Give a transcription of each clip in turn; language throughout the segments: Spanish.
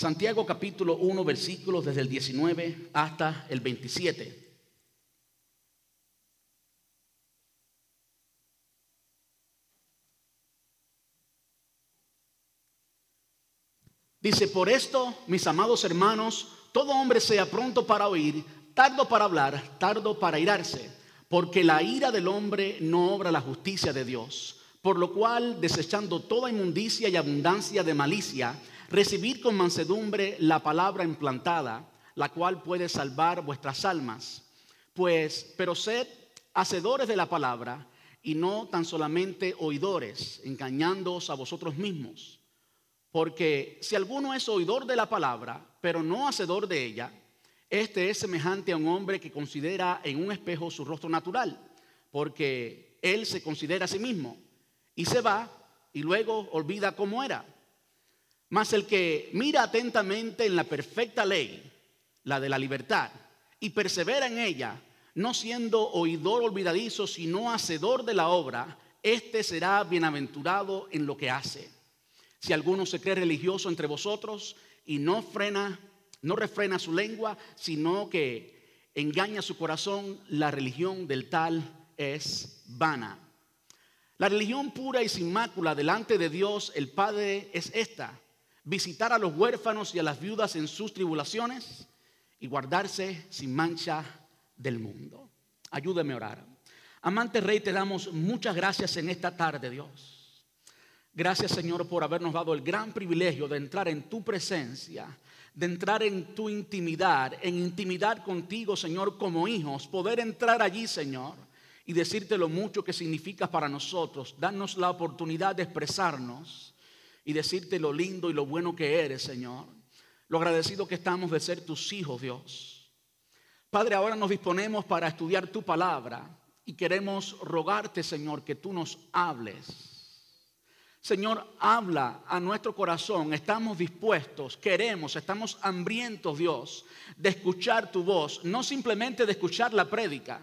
Santiago capítulo 1, versículos desde el 19 hasta el 27. Dice, por esto, mis amados hermanos, todo hombre sea pronto para oír, tardo para hablar, tardo para irarse, porque la ira del hombre no obra la justicia de Dios. Por lo cual, desechando toda inmundicia y abundancia de malicia, recibid con mansedumbre la palabra implantada, la cual puede salvar vuestras almas. Pues, pero sed hacedores de la palabra y no tan solamente oidores, engañándoos a vosotros mismos. Porque si alguno es oidor de la palabra, pero no hacedor de ella, este es semejante a un hombre que considera en un espejo su rostro natural, porque él se considera a sí mismo y se va y luego olvida cómo era. Mas el que mira atentamente en la perfecta ley, la de la libertad, y persevera en ella, no siendo oidor olvidadizo, sino hacedor de la obra, éste será bienaventurado en lo que hace. Si alguno se cree religioso entre vosotros y no frena, no refrena su lengua, sino que engaña su corazón, la religión del tal es vana. La religión pura y sin mácula delante de Dios el Padre es esta, visitar a los huérfanos y a las viudas en sus tribulaciones y guardarse sin mancha del mundo. Ayúdeme a orar. Amante Rey, te damos muchas gracias en esta tarde, Dios. Gracias Señor por habernos dado el gran privilegio de entrar en tu presencia, de entrar en tu intimidad, en intimidad contigo Señor como hijos, poder entrar allí Señor y decirte lo mucho que significa para nosotros, darnos la oportunidad de expresarnos y decirte lo lindo y lo bueno que eres Señor, lo agradecido que estamos de ser tus hijos Dios. Padre, ahora nos disponemos para estudiar tu palabra y queremos rogarte Señor que tú nos hables Señor, habla a nuestro corazón. Estamos dispuestos, queremos, estamos hambrientos, Dios, de escuchar tu voz. No simplemente de escuchar la prédica,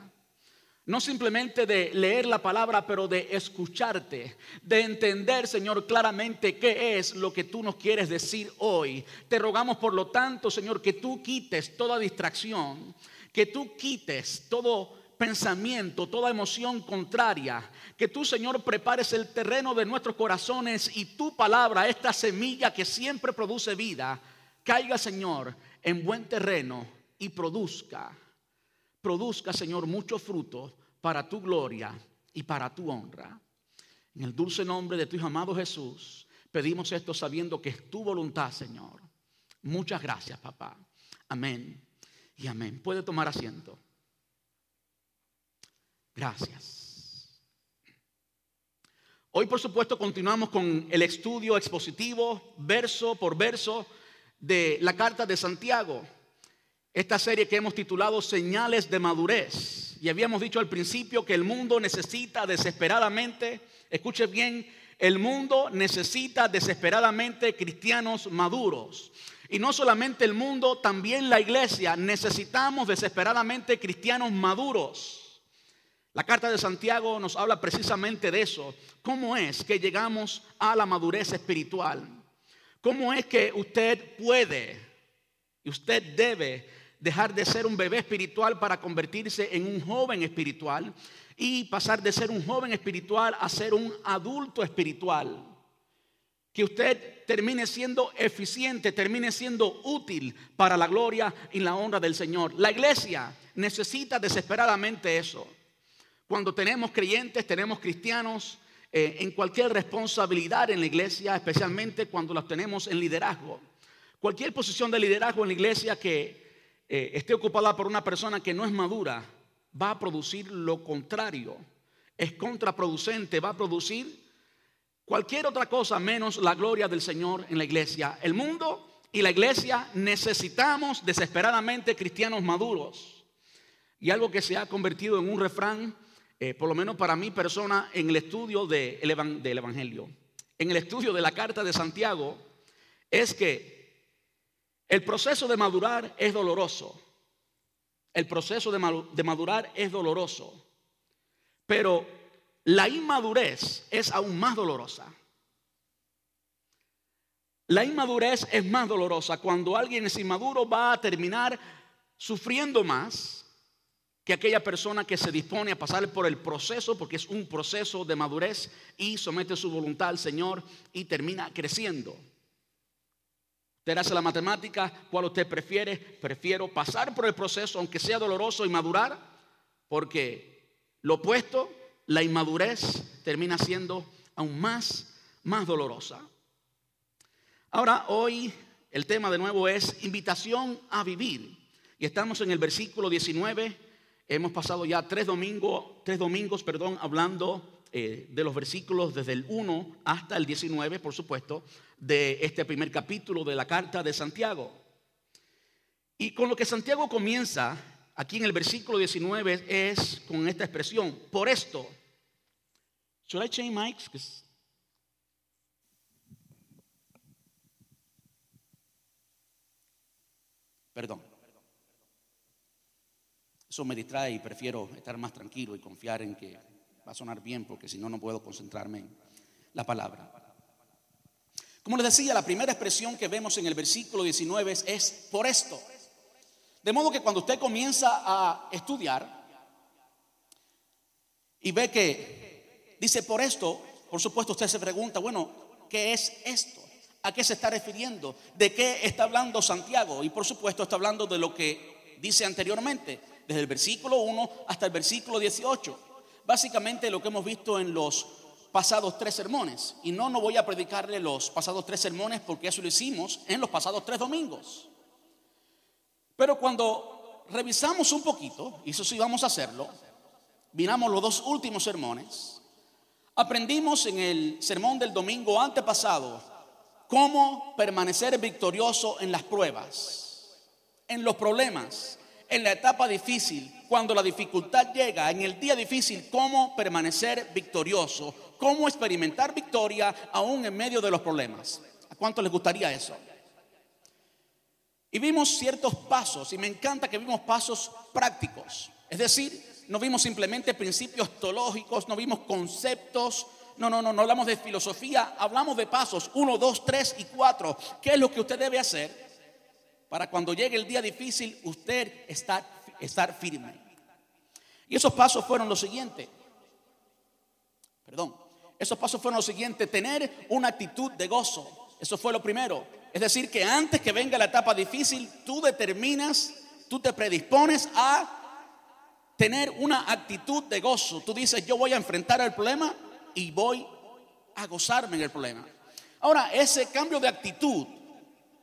no simplemente de leer la palabra, pero de escucharte, de entender, Señor, claramente qué es lo que tú nos quieres decir hoy. Te rogamos, por lo tanto, Señor, que tú quites toda distracción, que tú quites todo pensamiento, toda emoción contraria. Que tú, Señor, prepares el terreno de nuestros corazones y tu palabra, esta semilla que siempre produce vida, caiga, Señor, en buen terreno y produzca, produzca, Señor, mucho fruto para tu gloria y para tu honra. En el dulce nombre de tu amado Jesús, pedimos esto sabiendo que es tu voluntad, Señor. Muchas gracias, papá. Amén y amén. Puede tomar asiento. Gracias. Hoy, por supuesto, continuamos con el estudio expositivo, verso por verso, de la carta de Santiago. Esta serie que hemos titulado Señales de Madurez. Y habíamos dicho al principio que el mundo necesita desesperadamente, escuche bien, el mundo necesita desesperadamente cristianos maduros. Y no solamente el mundo, también la iglesia necesitamos desesperadamente cristianos maduros. La carta de Santiago nos habla precisamente de eso. ¿Cómo es que llegamos a la madurez espiritual? ¿Cómo es que usted puede y usted debe dejar de ser un bebé espiritual para convertirse en un joven espiritual y pasar de ser un joven espiritual a ser un adulto espiritual? Que usted termine siendo eficiente, termine siendo útil para la gloria y la honra del Señor. La iglesia necesita desesperadamente eso. Cuando tenemos creyentes, tenemos cristianos eh, en cualquier responsabilidad en la iglesia, especialmente cuando las tenemos en liderazgo. Cualquier posición de liderazgo en la iglesia que eh, esté ocupada por una persona que no es madura, va a producir lo contrario. Es contraproducente, va a producir cualquier otra cosa menos la gloria del Señor en la iglesia. El mundo y la iglesia necesitamos desesperadamente cristianos maduros. Y algo que se ha convertido en un refrán eh, por lo menos para mi persona, en el estudio del Evangelio, en el estudio de la carta de Santiago, es que el proceso de madurar es doloroso. El proceso de madurar es doloroso. Pero la inmadurez es aún más dolorosa. La inmadurez es más dolorosa. Cuando alguien es inmaduro va a terminar sufriendo más que aquella persona que se dispone a pasar por el proceso, porque es un proceso de madurez y somete su voluntad al Señor y termina creciendo. Usted hace la matemática, ¿cuál usted prefiere? Prefiero pasar por el proceso, aunque sea doloroso, y madurar, porque lo opuesto, la inmadurez, termina siendo aún más, más dolorosa. Ahora, hoy el tema de nuevo es invitación a vivir. Y estamos en el versículo 19. Hemos pasado ya tres domingos, tres domingos, perdón, hablando eh, de los versículos desde el 1 hasta el 19, por supuesto, de este primer capítulo de la carta de Santiago. Y con lo que Santiago comienza aquí en el versículo 19 es con esta expresión, por esto. Should I change mics? Perdón. Eso me distrae y prefiero estar más tranquilo y confiar en que va a sonar bien porque si no, no puedo concentrarme en la palabra. Como les decía, la primera expresión que vemos en el versículo 19 es, por esto. De modo que cuando usted comienza a estudiar y ve que dice por esto, por supuesto usted se pregunta, bueno, ¿qué es esto? ¿A qué se está refiriendo? ¿De qué está hablando Santiago? Y por supuesto está hablando de lo que dice anteriormente, desde el versículo 1 hasta el versículo 18. Básicamente lo que hemos visto en los pasados tres sermones. Y no, no voy a predicarle los pasados tres sermones porque eso lo hicimos en los pasados tres domingos. Pero cuando revisamos un poquito, y eso sí vamos a hacerlo, miramos los dos últimos sermones, aprendimos en el sermón del domingo antepasado cómo permanecer victorioso en las pruebas, en los problemas, en la etapa difícil, cuando la dificultad llega, en el día difícil, cómo permanecer victorioso, cómo experimentar victoria aún en medio de los problemas. ¿A cuánto les gustaría eso? Y vimos ciertos pasos, y me encanta que vimos pasos prácticos. Es decir, no vimos simplemente principios teológicos, no vimos conceptos, no, no, no, no hablamos de filosofía, hablamos de pasos, uno, dos, tres y cuatro. ¿Qué es lo que usted debe hacer para cuando llegue el día difícil usted estar, estar firme? Y esos pasos fueron los siguientes. Perdón, esos pasos fueron los siguientes, tener una actitud de gozo. Eso fue lo primero. Es decir, que antes que venga la etapa difícil, tú determinas, tú te predispones a tener una actitud de gozo. Tú dices, yo voy a enfrentar el problema y voy a gozarme en el problema. Ahora, ese cambio de actitud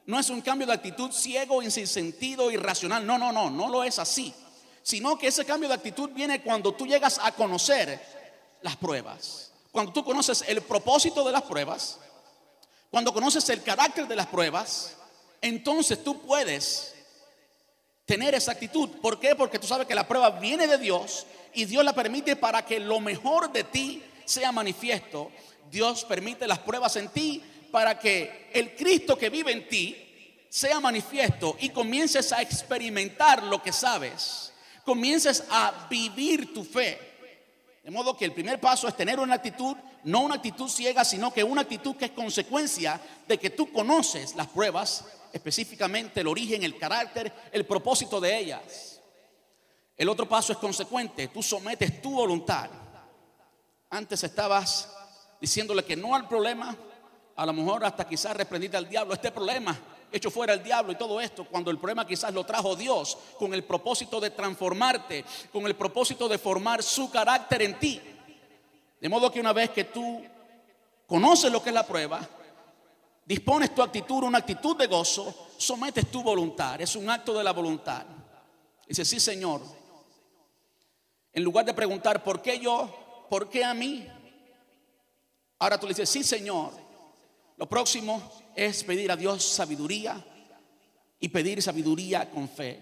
no es un cambio de actitud ciego, sin sentido, irracional. No, no, no, no lo es así. Sino que ese cambio de actitud viene cuando tú llegas a conocer las pruebas. Cuando tú conoces el propósito de las pruebas, cuando conoces el carácter de las pruebas, entonces tú puedes tener esa actitud. ¿Por qué? Porque tú sabes que la prueba viene de Dios y Dios la permite para que lo mejor de ti sea manifiesto. Dios permite las pruebas en ti para que el Cristo que vive en ti sea manifiesto y comiences a experimentar lo que sabes. Comiences a vivir tu fe. De modo que el primer paso es tener una actitud, no una actitud ciega, sino que una actitud que es consecuencia de que tú conoces las pruebas, específicamente el origen, el carácter, el propósito de ellas. El otro paso es consecuente, tú sometes tu voluntad. Antes estabas diciéndole que no al problema, a lo mejor hasta quizás reprendiste al diablo. Este problema hecho fuera el diablo y todo esto, cuando el problema quizás lo trajo Dios con el propósito de transformarte, con el propósito de formar su carácter en ti. De modo que una vez que tú conoces lo que es la prueba, dispones tu actitud, una actitud de gozo, sometes tu voluntad, es un acto de la voluntad. Dice, sí Señor, en lugar de preguntar, ¿por qué yo? ¿Por qué a mí? Ahora tú le dices, sí Señor. Lo próximo es pedir a Dios sabiduría y pedir sabiduría con fe.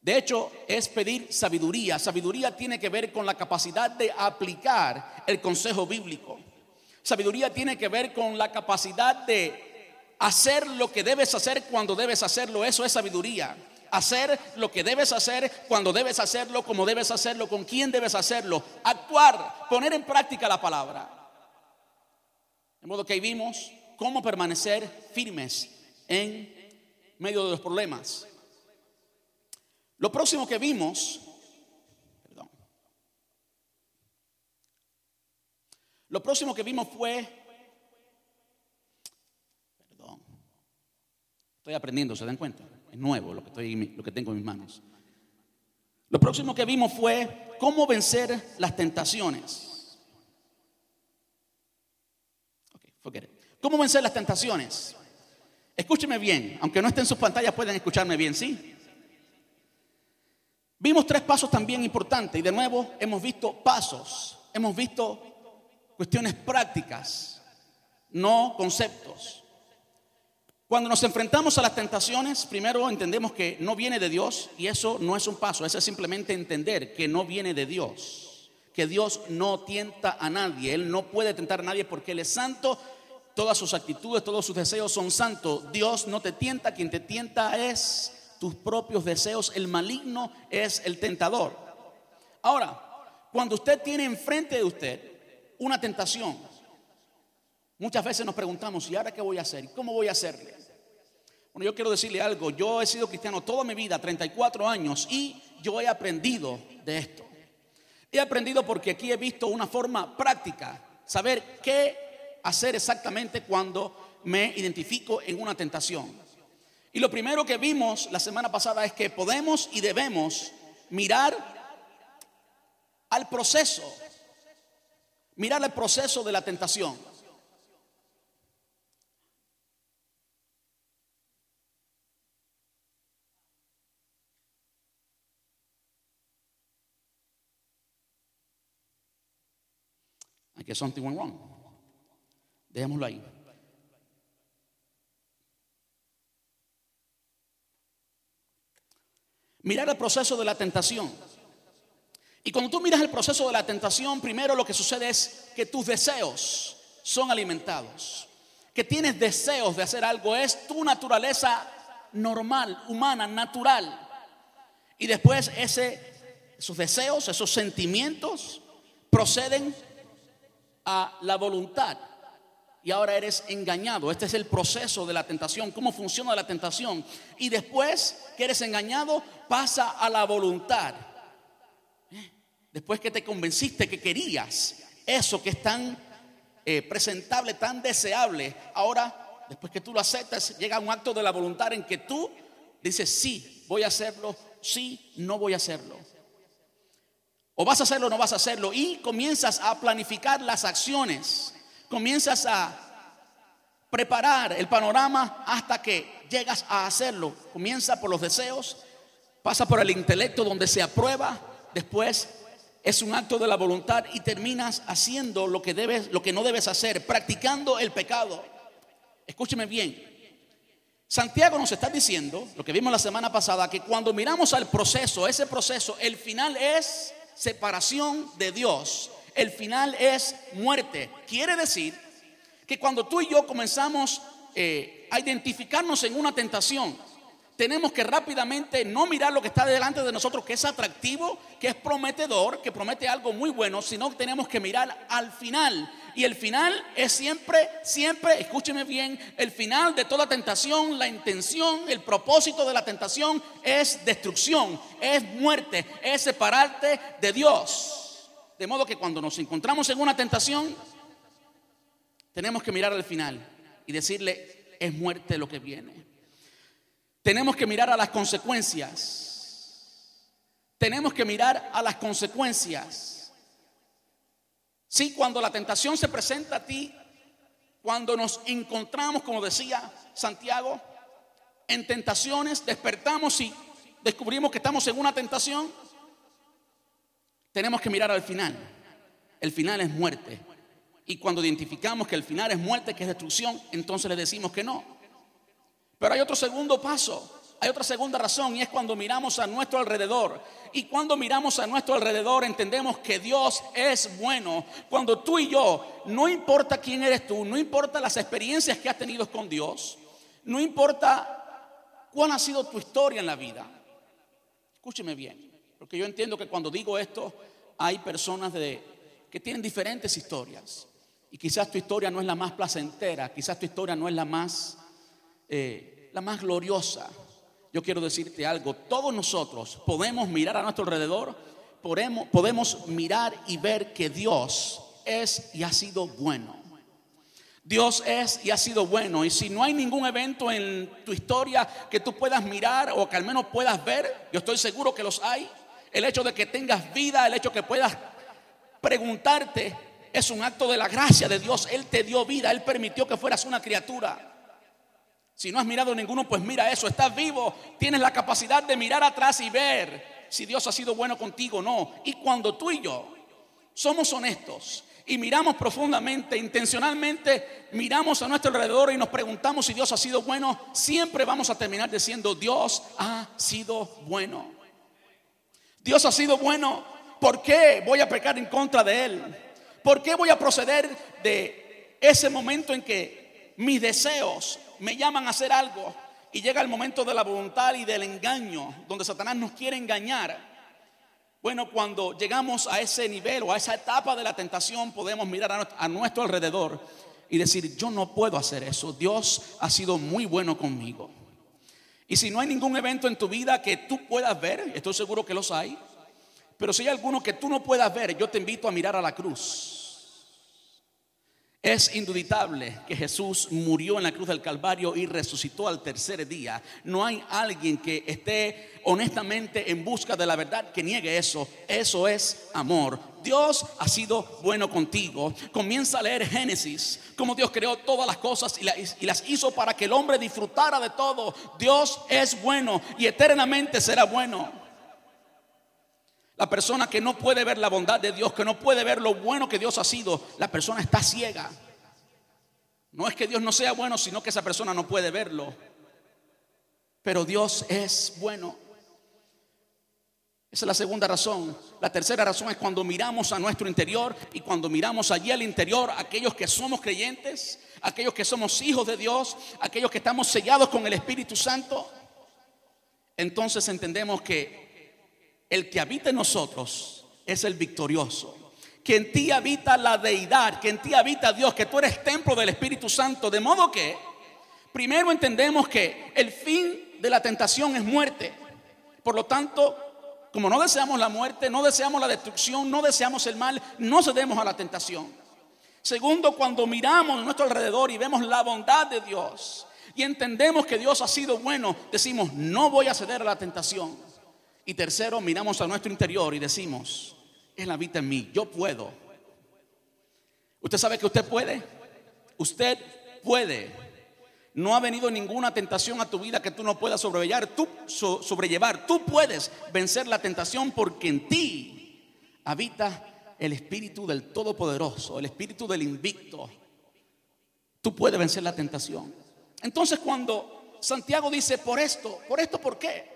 De hecho, es pedir sabiduría. Sabiduría tiene que ver con la capacidad de aplicar el consejo bíblico. Sabiduría tiene que ver con la capacidad de hacer lo que debes hacer cuando debes hacerlo. Eso es sabiduría. Hacer lo que debes hacer cuando debes hacerlo, como debes hacerlo, con quién debes hacerlo. Actuar, poner en práctica la palabra. De modo que vimos cómo permanecer firmes en medio de los problemas. Lo próximo que vimos, perdón, lo próximo que vimos fue, perdón, estoy aprendiendo, ¿se dan cuenta? Es nuevo lo que, estoy, lo que tengo en mis manos. Lo próximo que vimos fue cómo vencer las tentaciones. ¿Cómo vencer las tentaciones? Escúcheme bien, aunque no estén en sus pantallas pueden escucharme bien, ¿sí? Vimos tres pasos también importantes y de nuevo hemos visto pasos, hemos visto cuestiones prácticas, no conceptos. Cuando nos enfrentamos a las tentaciones, primero entendemos que no viene de Dios y eso no es un paso, eso es simplemente entender que no viene de Dios, que Dios no tienta a nadie, Él no puede tentar a nadie porque Él es santo, todas sus actitudes, todos sus deseos son santos. Dios no te tienta, quien te tienta es tus propios deseos, el maligno es el tentador. Ahora, cuando usted tiene enfrente de usted una tentación, muchas veces nos preguntamos, ¿y ahora qué voy a hacer? ¿Cómo voy a hacerle? Bueno, yo quiero decirle algo, yo he sido cristiano toda mi vida, 34 años, y yo he aprendido de esto. He aprendido porque aquí he visto una forma práctica, saber qué hacer exactamente cuando me identifico en una tentación. Y lo primero que vimos la semana pasada es que podemos y debemos mirar al proceso, mirar el proceso de la tentación. I guess something went wrong. Dejémoslo ahí. mirar el proceso de la tentación. Y cuando tú miras el proceso de la tentación, primero lo que sucede es que tus deseos son alimentados. Que tienes deseos de hacer algo, es tu naturaleza normal, humana, natural. Y después ese, esos deseos, esos sentimientos proceden a la voluntad y ahora eres engañado. Este es el proceso de la tentación, cómo funciona la tentación. Y después que eres engañado, pasa a la voluntad. ¿Eh? Después que te convenciste que querías eso que es tan eh, presentable, tan deseable, ahora, después que tú lo aceptas, llega un acto de la voluntad en que tú dices, sí, voy a hacerlo, sí, no voy a hacerlo. O vas a hacerlo no vas a hacerlo. Y comienzas a planificar las acciones comienzas a preparar el panorama hasta que llegas a hacerlo. Comienza por los deseos, pasa por el intelecto donde se aprueba, después es un acto de la voluntad y terminas haciendo lo que debes, lo que no debes hacer, practicando el pecado. Escúcheme bien. Santiago nos está diciendo, lo que vimos la semana pasada, que cuando miramos al proceso, ese proceso, el final es separación de Dios el final es muerte. Quiere decir que cuando tú y yo comenzamos eh, a identificarnos en una tentación, tenemos que rápidamente no mirar lo que está delante de nosotros, que es atractivo, que es prometedor, que promete algo muy bueno, sino que tenemos que mirar al final. Y el final es siempre, siempre, escúcheme bien, el final de toda tentación, la intención, el propósito de la tentación es destrucción, es muerte, es separarte de Dios. De modo que cuando nos encontramos en una tentación, tenemos que mirar al final y decirle, es muerte lo que viene. Tenemos que mirar a las consecuencias. Tenemos que mirar a las consecuencias. Sí, cuando la tentación se presenta a ti, cuando nos encontramos, como decía Santiago, en tentaciones, despertamos y descubrimos que estamos en una tentación, tenemos que mirar al final. El final es muerte. Y cuando identificamos que el final es muerte, que es destrucción, entonces le decimos que no. Pero hay otro segundo paso, hay otra segunda razón y es cuando miramos a nuestro alrededor. Y cuando miramos a nuestro alrededor entendemos que Dios es bueno. Cuando tú y yo, no importa quién eres tú, no importa las experiencias que has tenido con Dios, no importa cuál ha sido tu historia en la vida. Escúcheme bien. Porque yo entiendo que cuando digo esto hay personas de, que tienen diferentes historias. Y quizás tu historia no es la más placentera, quizás tu historia no es la más, eh, la más gloriosa. Yo quiero decirte algo, todos nosotros podemos mirar a nuestro alrededor, podemos, podemos mirar y ver que Dios es y ha sido bueno. Dios es y ha sido bueno. Y si no hay ningún evento en tu historia que tú puedas mirar o que al menos puedas ver, yo estoy seguro que los hay. El hecho de que tengas vida, el hecho que puedas preguntarte, es un acto de la gracia de Dios. Él te dio vida, Él permitió que fueras una criatura. Si no has mirado ninguno, pues mira eso, estás vivo, tienes la capacidad de mirar atrás y ver si Dios ha sido bueno contigo o no. Y cuando tú y yo somos honestos y miramos profundamente, intencionalmente, miramos a nuestro alrededor y nos preguntamos si Dios ha sido bueno, siempre vamos a terminar diciendo, Dios ha sido bueno. Dios ha sido bueno, ¿por qué voy a pecar en contra de Él? ¿Por qué voy a proceder de ese momento en que mis deseos me llaman a hacer algo y llega el momento de la voluntad y del engaño, donde Satanás nos quiere engañar? Bueno, cuando llegamos a ese nivel o a esa etapa de la tentación, podemos mirar a nuestro alrededor y decir, yo no puedo hacer eso. Dios ha sido muy bueno conmigo. Y si no hay ningún evento en tu vida que tú puedas ver, estoy seguro que los hay, pero si hay alguno que tú no puedas ver, yo te invito a mirar a la cruz. Es indudable que Jesús murió en la cruz del Calvario y resucitó al tercer día. No hay alguien que esté honestamente en busca de la verdad que niegue eso. Eso es amor. Dios ha sido bueno contigo. Comienza a leer Génesis, como Dios creó todas las cosas y las hizo para que el hombre disfrutara de todo. Dios es bueno y eternamente será bueno. La persona que no puede ver la bondad de Dios, que no puede ver lo bueno que Dios ha sido, la persona está ciega. No es que Dios no sea bueno, sino que esa persona no puede verlo. Pero Dios es bueno. Esa es la segunda razón. La tercera razón es cuando miramos a nuestro interior y cuando miramos allí al interior, aquellos que somos creyentes, aquellos que somos hijos de Dios, aquellos que estamos sellados con el Espíritu Santo, entonces entendemos que el que habita en nosotros es el victorioso. Que en ti habita la deidad, que en ti habita Dios, que tú eres templo del Espíritu Santo. De modo que, primero entendemos que el fin de la tentación es muerte. Por lo tanto, como no deseamos la muerte, no deseamos la destrucción, no deseamos el mal, no cedemos a la tentación. Segundo, cuando miramos a nuestro alrededor y vemos la bondad de Dios y entendemos que Dios ha sido bueno, decimos, no voy a ceder a la tentación. Y tercero, miramos a nuestro interior y decimos, Él habita en mí, yo puedo. ¿Usted sabe que usted puede? Usted puede. No ha venido ninguna tentación a tu vida que tú no puedas sobrellevar. Tú, sobrellevar. tú puedes vencer la tentación porque en ti habita el espíritu del Todopoderoso, el espíritu del invicto. Tú puedes vencer la tentación. Entonces cuando Santiago dice, por esto, por esto, ¿por qué?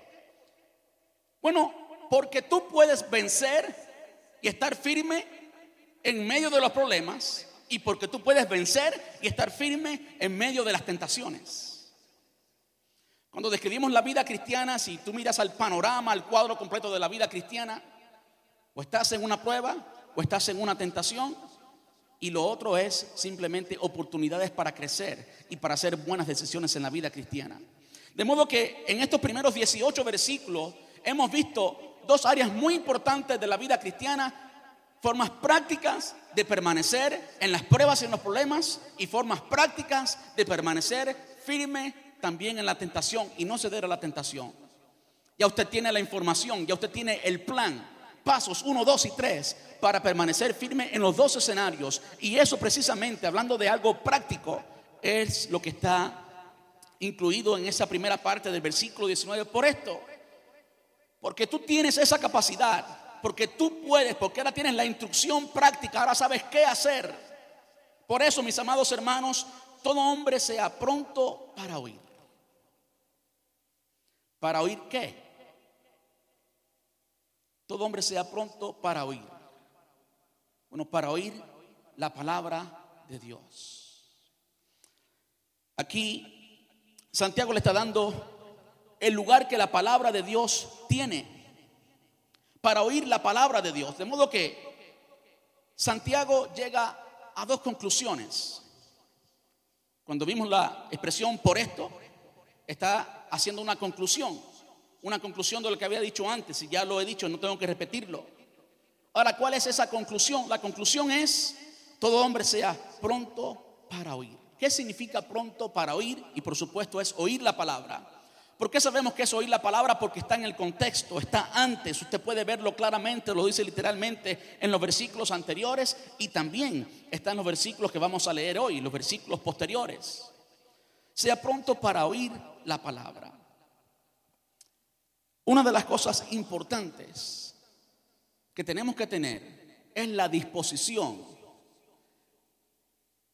Bueno, porque tú puedes vencer y estar firme en medio de los problemas y porque tú puedes vencer y estar firme en medio de las tentaciones. Cuando describimos la vida cristiana, si tú miras al panorama, al cuadro completo de la vida cristiana, o estás en una prueba o estás en una tentación, y lo otro es simplemente oportunidades para crecer y para hacer buenas decisiones en la vida cristiana. De modo que en estos primeros 18 versículos hemos visto dos áreas muy importantes de la vida cristiana, formas prácticas de permanecer en las pruebas y en los problemas y formas prácticas de permanecer firme también en la tentación y no ceder a la tentación. Ya usted tiene la información, ya usted tiene el plan, pasos 1, 2 y 3 para permanecer firme en los dos escenarios. Y eso precisamente, hablando de algo práctico, es lo que está incluido en esa primera parte del versículo 19. Por esto, porque tú tienes esa capacidad, porque tú puedes, porque ahora tienes la instrucción práctica, ahora sabes qué hacer. Por eso, mis amados hermanos, todo hombre sea pronto para oír. ¿Para oír qué? Todo hombre sea pronto para oír. Bueno, para oír la palabra de Dios. Aquí Santiago le está dando el lugar que la palabra de Dios tiene para oír la palabra de Dios. De modo que Santiago llega a dos conclusiones. Cuando vimos la expresión por esto, está haciendo una conclusión, una conclusión de lo que había dicho antes, y ya lo he dicho, no tengo que repetirlo. Ahora, ¿cuál es esa conclusión? La conclusión es, todo hombre sea pronto para oír. ¿Qué significa pronto para oír? Y por supuesto es oír la palabra. ¿Por qué sabemos que es oír la palabra? Porque está en el contexto, está antes. Usted puede verlo claramente, lo dice literalmente en los versículos anteriores y también está en los versículos que vamos a leer hoy, los versículos posteriores. Sea pronto para oír la palabra. Una de las cosas importantes que tenemos que tener es la disposición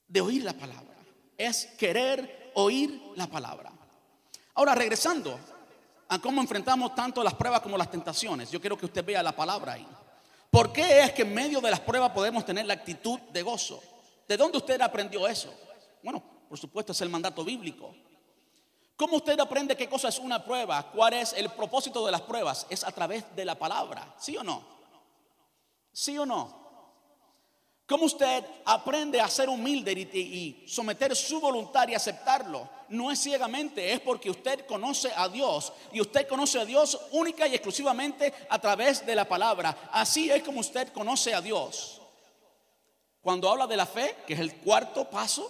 de oír la palabra. Es querer oír la palabra. Ahora, regresando a cómo enfrentamos tanto las pruebas como las tentaciones, yo quiero que usted vea la palabra ahí. ¿Por qué es que en medio de las pruebas podemos tener la actitud de gozo? ¿De dónde usted aprendió eso? Bueno, por supuesto es el mandato bíblico. ¿Cómo usted aprende qué cosa es una prueba? ¿Cuál es el propósito de las pruebas? Es a través de la palabra, ¿sí o no? ¿Sí o no? ¿Cómo usted aprende a ser humilde y, someter su voluntad y aceptarlo? No es ciegamente, es porque usted conoce a Dios y usted conoce a Dios única y exclusivamente a través de la palabra. Así es como usted conoce a Dios. Cuando habla de la fe, que es el cuarto paso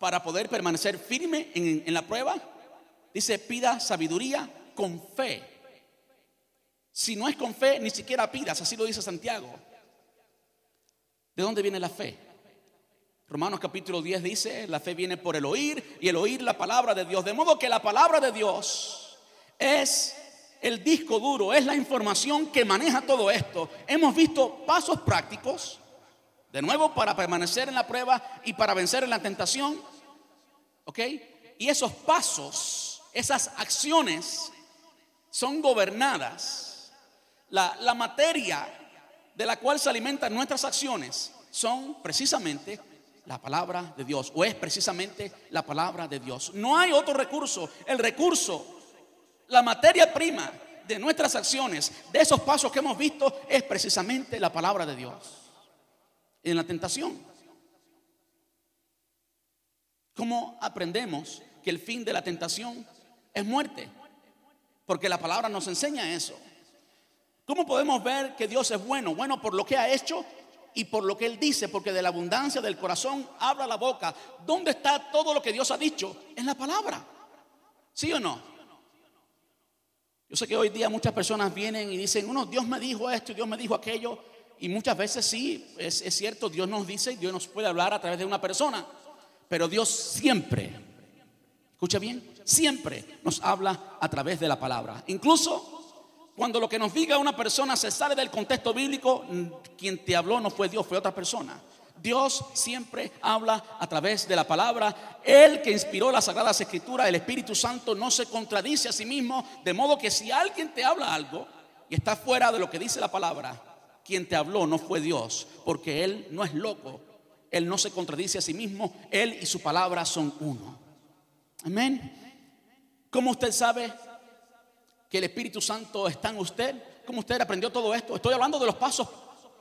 para poder permanecer firme en, en la prueba, dice pida sabiduría con fe. Si no es con fe, ni siquiera pidas, así lo dice Santiago. ¿De dónde viene la fe? Romanos capítulo 10 dice, la fe viene por el oír y el oír la palabra de Dios. De modo que la palabra de Dios es el disco duro, es la información que maneja todo esto. Hemos visto pasos prácticos, de nuevo, para permanecer en la prueba y para vencer en la tentación. ¿Ok? Y esos pasos, esas acciones son gobernadas. La, la materia de la cual se alimentan nuestras acciones son precisamente la palabra de Dios, o es precisamente la palabra de Dios. No hay otro recurso. El recurso, la materia prima de nuestras acciones, de esos pasos que hemos visto, es precisamente la palabra de Dios. En la tentación. ¿Cómo aprendemos que el fin de la tentación es muerte? Porque la palabra nos enseña eso. ¿Cómo podemos ver que Dios es bueno? Bueno, por lo que ha hecho y por lo que Él dice, porque de la abundancia del corazón habla la boca. ¿Dónde está todo lo que Dios ha dicho? En la palabra. ¿Sí o no? Yo sé que hoy día muchas personas vienen y dicen, uno, Dios me dijo esto Dios me dijo aquello. Y muchas veces sí, es, es cierto, Dios nos dice Dios nos puede hablar a través de una persona. Pero Dios siempre, escucha bien, siempre nos habla a través de la palabra. Incluso cuando lo que nos diga una persona se sale del contexto bíblico, quien te habló no fue Dios, fue otra persona. Dios siempre habla a través de la palabra. El que inspiró la Sagradas Escrituras, el Espíritu Santo, no se contradice a sí mismo. De modo que si alguien te habla algo y está fuera de lo que dice la palabra, quien te habló no fue Dios, porque Él no es loco. Él no se contradice a sí mismo. Él y su palabra son uno. Amén. ¿Cómo usted sabe que el Espíritu Santo está en usted? ¿Cómo usted aprendió todo esto? Estoy hablando de los pasos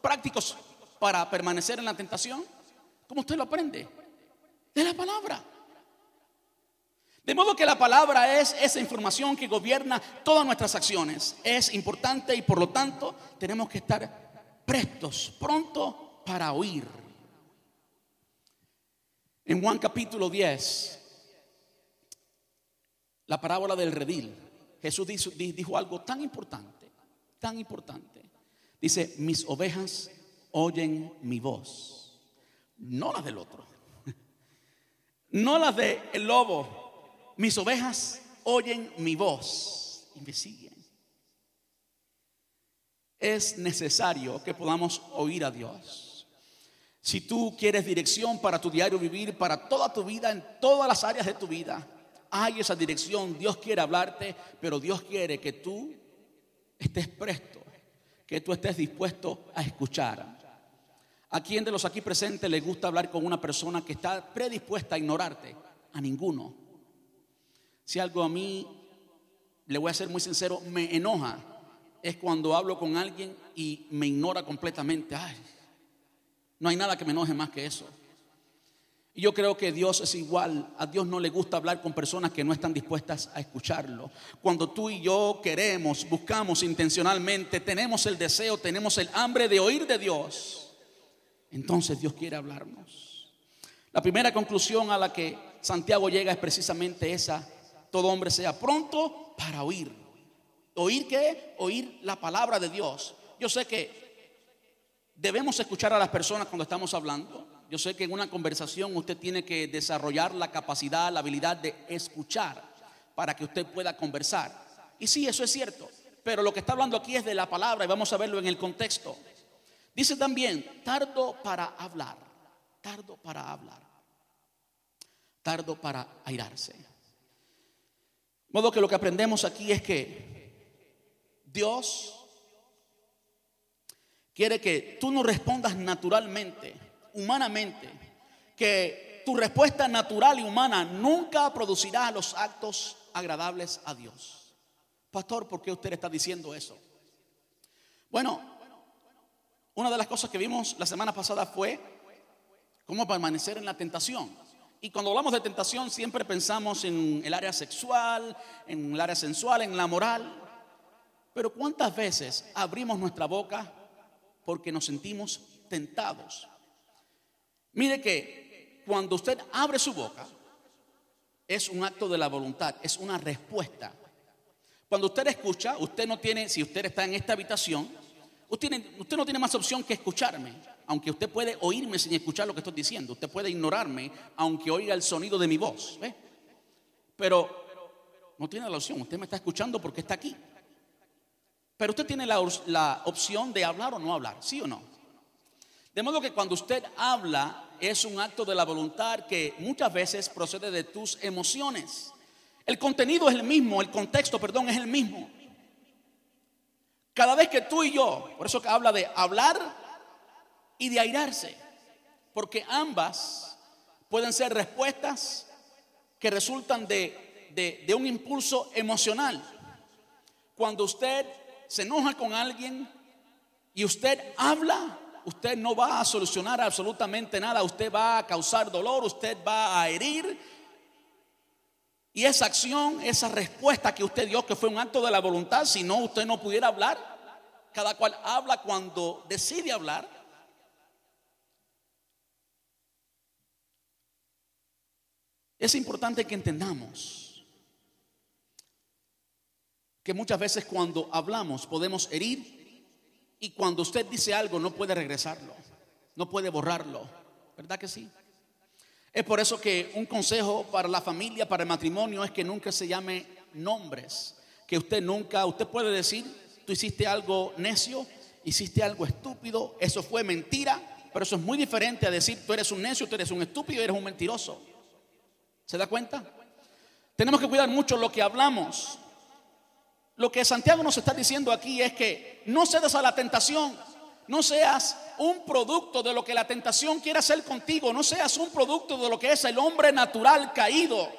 prácticos para permanecer en la tentación. ¿Cómo usted lo aprende? De la palabra. De modo que la palabra es esa información que gobierna todas nuestras acciones. Es importante y por lo tanto tenemos que estar prestos, pronto para oír. En Juan capítulo 10, la parábola del redil. Jesús dijo, algo tan importante, tan importante. Dice, mis ovejas oyen mi voz, no las del otro, no las del el lobo. Mis ovejas oyen mi voz y me siguen. Es necesario que podamos oír a Dios. Si tú quieres dirección para tu diario vivir, para toda tu vida, en todas las áreas de tu vida, hay esa dirección, Dios quiere hablarte, pero Dios quiere que tú estés presto, que tú estés dispuesto a escuchar. ¿A quién de los aquí presentes le gusta hablar con una persona que está predispuesta a ignorarte? A ninguno. Si algo a mí, le voy a ser muy sincero, me enoja, es cuando hablo con alguien y me ignora completamente. Ay, no hay nada que me enoje más que eso. Y yo creo que Dios es igual. A Dios no le gusta hablar con personas que no están dispuestas a escucharlo. Cuando tú y yo queremos, buscamos intencionalmente, tenemos el deseo, tenemos el hambre de oír de Dios, entonces Dios quiere hablarnos. La primera conclusión a la que Santiago llega es precisamente esa. Todo hombre sea pronto para oír. ¿Oír qué? Oír la palabra de Dios. Yo sé que debemos escuchar a las personas cuando estamos hablando. Yo sé que en una conversación usted tiene que desarrollar la capacidad, la habilidad de escuchar para que usted pueda conversar. Y sí, eso es cierto. Pero lo que está hablando aquí es de la palabra y vamos a verlo en el contexto. Dice también, tardo para hablar, tardo para hablar, tardo para airarse. De modo que lo que aprendemos aquí es que Dios quiere que tú no respondas naturalmente humanamente, que tu respuesta natural y humana nunca producirá los actos agradables a Dios. Pastor, ¿por qué usted está diciendo eso? Bueno, una de las cosas que vimos la semana pasada fue cómo permanecer en la tentación. Y cuando hablamos de tentación siempre pensamos en el área sexual, en el área sensual, en la moral. Pero ¿cuántas veces abrimos nuestra boca porque nos sentimos tentados? Mire que cuando usted abre su boca, es un acto de la voluntad, es una respuesta. Cuando usted escucha, usted no tiene, si usted está en esta habitación, usted, no tiene más opción que escucharme, aunque usted puede oírme sin escuchar lo que estoy diciendo, usted puede ignorarme aunque oiga el sonido de mi voz, Pero no tiene la opción, usted me está escuchando porque está aquí. Pero usted tiene la, la opción de hablar o no hablar, ¿sí o no? De modo que cuando usted habla, es un acto de la voluntad que muchas veces procede de tus emociones. El contenido es el mismo, el contexto, perdón, es el mismo. Cada vez que tú y yo, por eso que habla de hablar y de airarse, porque ambas pueden ser respuestas que resultan de, de, de un impulso emocional. Cuando usted se enoja con alguien y usted habla, usted no va a solucionar absolutamente nada, usted va a causar dolor, usted va a herir. Y esa acción, esa respuesta que usted dio, que fue un acto de la voluntad, si no, usted no pudiera hablar. Cada cual habla cuando decide hablar. Es importante que entendamos que muchas veces cuando hablamos podemos herir y cuando usted dice algo no puede regresarlo, no puede borrarlo. ¿Verdad que sí? Es por eso que un consejo para la familia, para el matrimonio, es que nunca se llame nombres. Que usted nunca, usted puede decir, tú hiciste algo necio, hiciste algo estúpido, eso fue mentira, pero eso es muy diferente a decir, tú eres un necio, tú eres un estúpido, eres un mentiroso. ¿Se da cuenta? Tenemos que cuidar mucho lo que hablamos. Lo que Santiago nos está diciendo aquí es que no cedas a la tentación, no seas un producto de lo que la tentación quiere hacer contigo, no seas un producto de lo que es el hombre natural caído,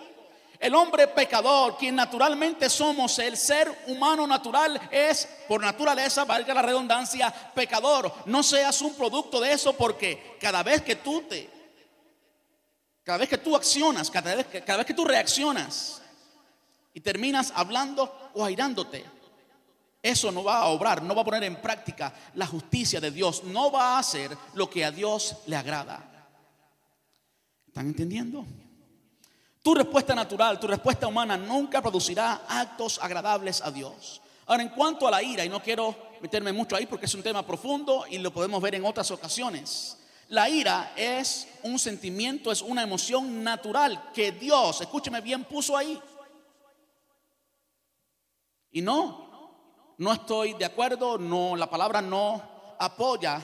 el hombre pecador, quien naturalmente somos, el ser humano natural es, por naturaleza, valga la redundancia, pecador. No seas un producto de eso porque cada vez que tú te, cada vez que tú accionas, cada vez que, cada vez que tú reaccionas, y terminas hablando o airándote. Eso no va a obrar, no va a poner en práctica la justicia de Dios, no va a hacer lo que a Dios le agrada. ¿Están entendiendo? Tu respuesta natural, tu respuesta humana nunca producirá actos agradables a Dios. Ahora, en cuanto a la ira, y no quiero meterme mucho ahí porque es un tema profundo y lo podemos ver en otras ocasiones. La ira es un sentimiento, es una emoción natural que Dios, escúcheme bien, puso ahí. Y no, no estoy de acuerdo, no, la palabra no apoya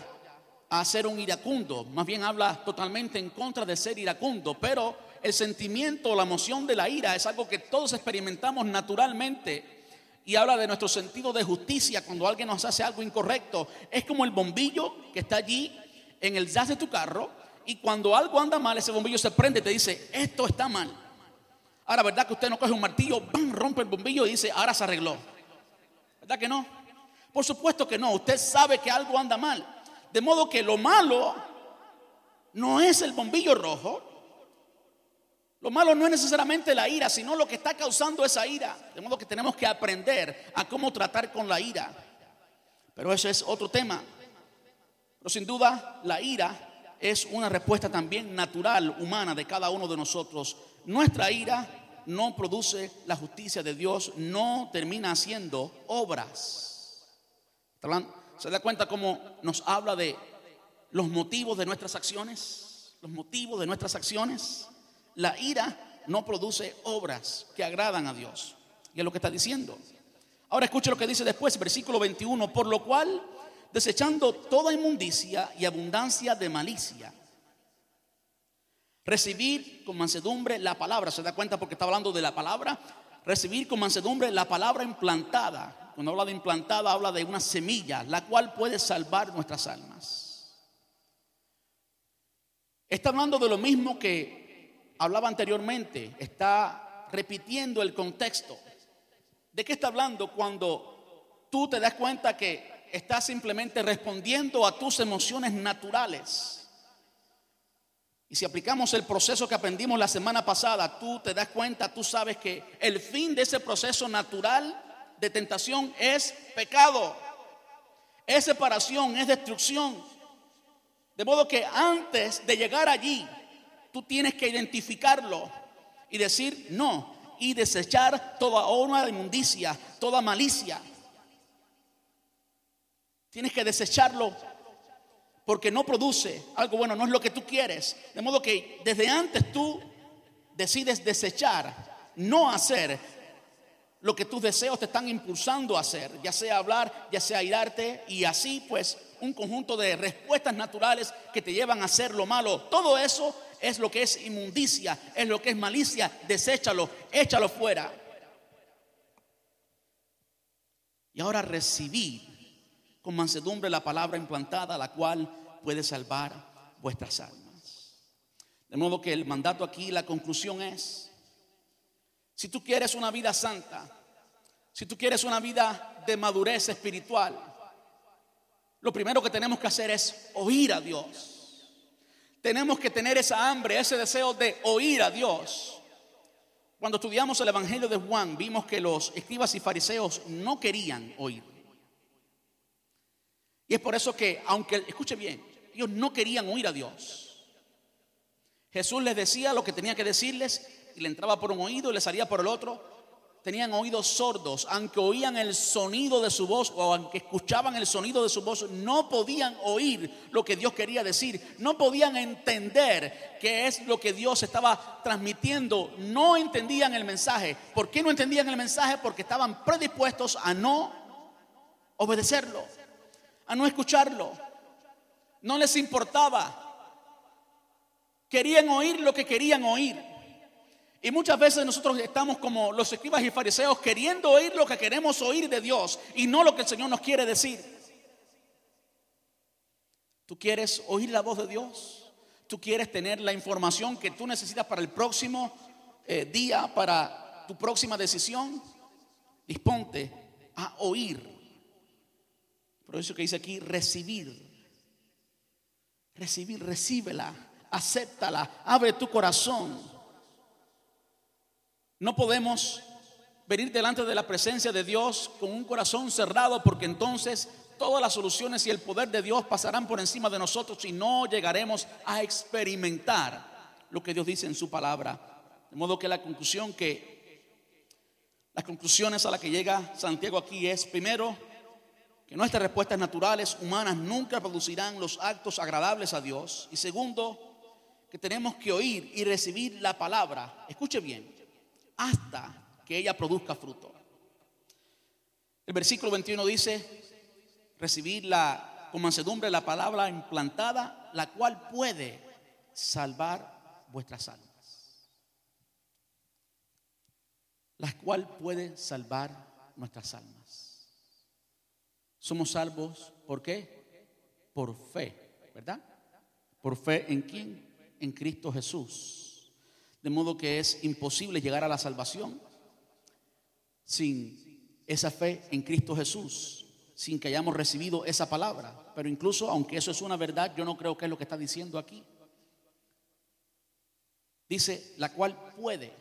a ser un iracundo, más bien habla totalmente en contra de ser iracundo, pero el sentimiento, la emoción de la ira es algo que todos experimentamos naturalmente y habla de nuestro sentido de justicia cuando alguien nos hace algo incorrecto. Es como el bombillo que está allí en el jazz de tu carro y cuando algo anda mal, ese bombillo se prende y te dice, esto está mal. Ahora, ¿verdad que usted no coge un martillo, ¡bam! rompe el bombillo y dice, ahora se arregló? ¿Verdad que no? Por supuesto que no. Usted sabe que algo anda mal. De modo que lo malo no es el bombillo rojo, Lo malo no es necesariamente la ira, sino lo que está causando esa ira. De modo que tenemos que aprender a cómo tratar con la ira. Pero eso es otro tema. Pero sin duda, la ira es una respuesta también natural, humana de cada uno de nosotros. Nuestra ira no produce la justicia de Dios, no termina haciendo obras. ¿Se da cuenta cómo nos habla de los motivos de nuestras acciones? Los motivos de nuestras acciones. La ira no produce obras que agradan a Dios. Y es lo que está diciendo. Ahora escuche lo que dice después, versículo 21, por lo cual, desechando toda inmundicia y abundancia de malicia, recibir con mansedumbre la palabra, ¿se da cuenta porque está hablando de la palabra? Recibir con mansedumbre la palabra implantada. Cuando habla de implantada, habla de una semilla, la cual puede salvar nuestras almas. Está hablando de lo mismo que hablaba anteriormente, está repitiendo el contexto. ¿De qué está hablando cuando tú te das cuenta que estás simplemente respondiendo a tus emociones naturales? Y si aplicamos el proceso que aprendimos la semana pasada, tú te das cuenta, tú sabes que el fin de ese proceso natural de tentación es pecado, es separación, es destrucción. De modo que antes de llegar allí, tú tienes que identificarlo y decir no y desechar toda obra de inmundicia, toda malicia. Tienes que desecharlo porque no produce algo bueno, no es lo que tú quieres. De modo que desde antes tú decides desechar, no hacer lo que tus deseos te están impulsando a hacer, ya sea hablar, ya sea irarte y así pues un conjunto de respuestas naturales que te llevan a hacer lo malo. Todo eso es lo que es inmundicia, es lo que es malicia, deséchalo, échalo fuera. Y ahora recibid con mansedumbre la palabra implantada, la cual puede salvar vuestras almas. De modo que el mandato aquí, la conclusión es, si tú quieres una vida santa, si tú quieres una vida de madurez espiritual, lo primero que tenemos que hacer es oír a Dios. Tenemos que tener esa hambre, ese deseo de oír a Dios. Cuando estudiamos el Evangelio de Juan, vimos que los escribas y fariseos no querían oír. Y es por eso que, aunque, escuche bien, ellos no querían oír a Dios. Jesús les decía lo que tenía que decirles y le entraba por un oído y le salía por el otro tenían oídos sordos, aunque oían el sonido de su voz o aunque escuchaban el sonido de su voz, no podían oír lo que Dios quería decir, no podían entender qué es lo que Dios estaba transmitiendo, no entendían el mensaje. ¿Por qué no entendían el mensaje? Porque estaban predispuestos a no obedecerlo, a no escucharlo. No les importaba. Querían oír lo que querían oír. Y muchas veces nosotros estamos como los escribas y fariseos queriendo oír lo que queremos oír de Dios y no lo que el Señor nos quiere decir. ¿Tú quieres oír la voz de Dios? ¿Tú quieres tener la información que tú necesitas para el próximo eh, día, para tu próxima decisión? Disponte a oír. Por eso que dice aquí, recibir. Recibir, recíbela, acéptala, abre tu corazón. No podemos venir delante de la presencia de Dios con un corazón cerrado porque entonces todas las soluciones y el poder de Dios pasarán por encima de nosotros y no llegaremos a experimentar lo que Dios dice en su palabra. De modo que la conclusión que las conclusiones a las que llega Santiago aquí es primero que nuestras respuestas naturales humanas nunca producirán los actos agradables a Dios y segundo que tenemos que oír y recibir la palabra. Escuche bien hasta que ella produzca fruto. El versículo 21 dice, recibir la, con mansedumbre la palabra implantada, la cual puede salvar vuestras almas. La cual puede salvar nuestras almas. Somos salvos, ¿por qué? Por fe, ¿verdad? Por fe en quién? En Cristo Jesús. De modo que es imposible llegar a la salvación sin esa fe en Cristo Jesús, sin que hayamos recibido esa palabra. Pero incluso, aunque eso es una verdad, yo no creo que es lo que está diciendo aquí. Dice, la cual puede.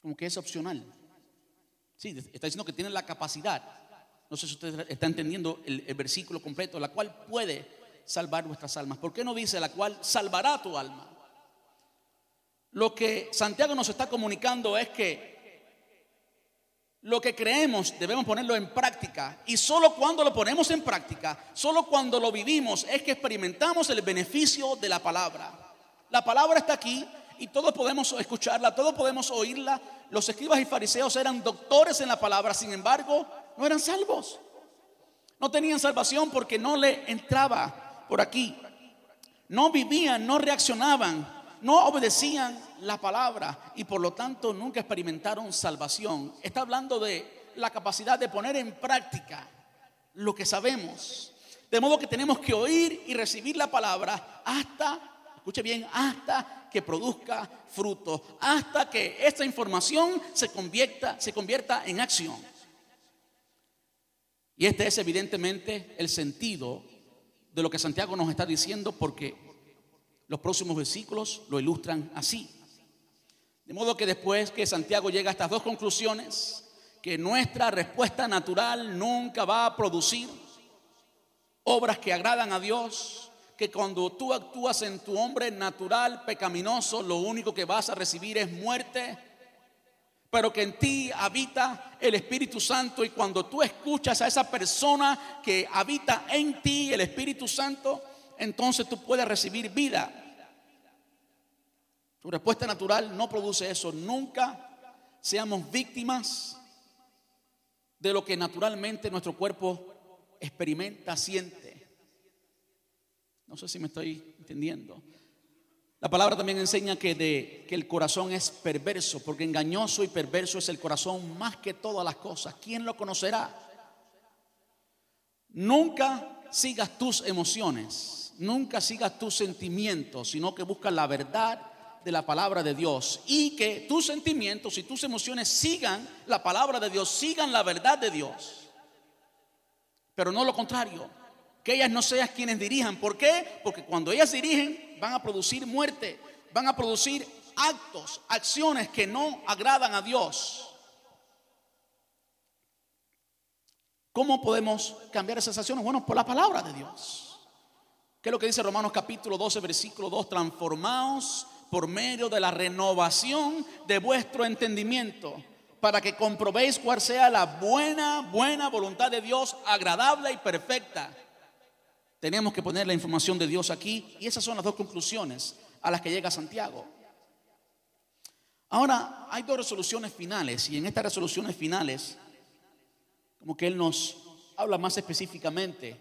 Como que es opcional. Sí, está diciendo que tiene la capacidad. No sé si usted está entendiendo el, el versículo completo, la cual puede salvar nuestras almas. ¿Por qué no dice la cual salvará tu alma? Lo que Santiago nos está comunicando es que lo que creemos debemos ponerlo en práctica y solo cuando lo ponemos en práctica, solo cuando lo vivimos es que experimentamos el beneficio de la palabra. La palabra está aquí y todos podemos escucharla, todos podemos oírla. Los escribas y fariseos eran doctores en la palabra, sin embargo, no eran salvos. No tenían salvación porque no le entraba por aquí. No vivían, no reaccionaban, no obedecían la palabra y por lo tanto nunca experimentaron salvación. Está hablando de la capacidad de poner en práctica lo que sabemos. De modo que tenemos que oír y recibir la palabra hasta, escuche bien, hasta que produzca fruto, hasta que esta información se convierta, se convierta en acción. Y este es evidentemente el sentido de lo que Santiago nos está diciendo porque los próximos versículos lo ilustran así. De modo que después que Santiago llega a estas dos conclusiones, que nuestra respuesta natural nunca va a producir obras que agradan a Dios, que cuando tú actúas en tu hombre natural pecaminoso, lo único que vas a recibir es muerte, pero que en ti habita el Espíritu Santo y cuando tú escuchas a esa persona que habita en ti, el Espíritu Santo, entonces tú puedes recibir vida. Tu respuesta natural no produce eso. Nunca seamos víctimas de lo que naturalmente nuestro cuerpo experimenta, siente. No sé si me estoy entendiendo. La palabra también enseña que, el corazón es perverso, porque engañoso y perverso es el corazón más que todas las cosas. ¿Quién lo conocerá? Nunca sigas tus emociones, nunca sigas tus sentimientos, sino que buscas la verdad de la palabra de Dios y que tus sentimientos y tus emociones sigan la palabra de Dios, sigan la verdad de Dios. Pero no lo contrario, que ellas no sean quienes dirijan. ¿Por qué? Porque cuando ellas dirigen van a producir muerte, van a producir actos, acciones que no agradan a Dios. ¿Cómo podemos cambiar esas acciones? Bueno, por la palabra de Dios. ¿Qué es lo que dice Romanos capítulo 12, versículo 2? Transformaos por medio de la renovación de vuestro entendimiento, para que comprobéis cuál sea la buena, buena voluntad de Dios, agradable y perfecta. Tenemos que poner la información de Dios aquí y esas son las dos conclusiones a las que llega Santiago. Ahora, hay dos resoluciones finales y en estas resoluciones finales, como que Él nos habla más específicamente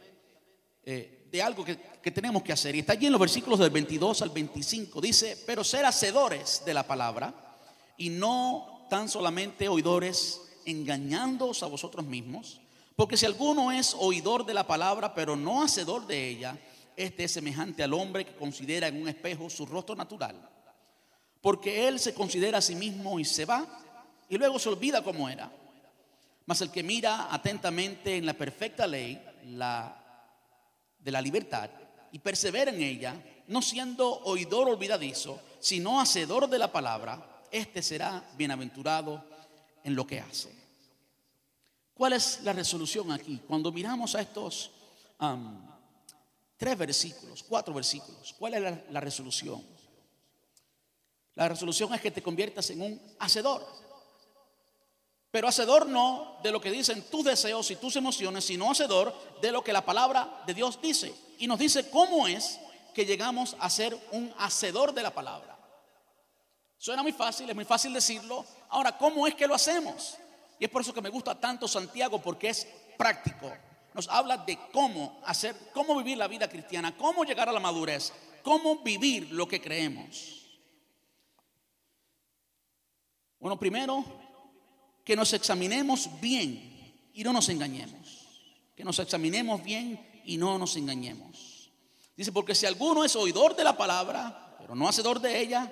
eh, de algo que, tenemos que hacer. Y está allí en los versículos del 22 al 25. Dice, pero ser hacedores de la palabra y no tan solamente oidores, engañándoos a vosotros mismos. Porque si alguno es oidor de la palabra, pero no hacedor de ella, este es semejante al hombre que considera en un espejo su rostro natural. Porque él se considera a sí mismo y se va, y luego se olvida cómo era. Mas el que mira atentamente en la perfecta ley, la de la libertad y persevera en ella, no siendo oidor olvidadizo, sino hacedor de la palabra, este será bienaventurado en lo que hace. ¿Cuál es la resolución aquí? Cuando miramos a estos tres versículos, cuatro versículos, ¿cuál es la, la resolución? La resolución es que te conviertas en un hacedor. Pero hacedor no de lo que dicen tus deseos y tus emociones, sino hacedor de lo que la palabra de Dios dice. Y nos dice cómo es que llegamos a ser un hacedor de la palabra. Suena muy fácil, es muy fácil decirlo. Ahora, ¿cómo es que lo hacemos? Y es por eso que me gusta tanto Santiago, porque es práctico. Nos habla de cómo hacer, cómo vivir la vida cristiana, cómo llegar a la madurez, cómo vivir lo que creemos. Bueno, primero que nos examinemos bien y no nos engañemos. Que nos examinemos bien y no nos engañemos. Dice, porque si alguno es oidor de la palabra, pero no hacedor de ella,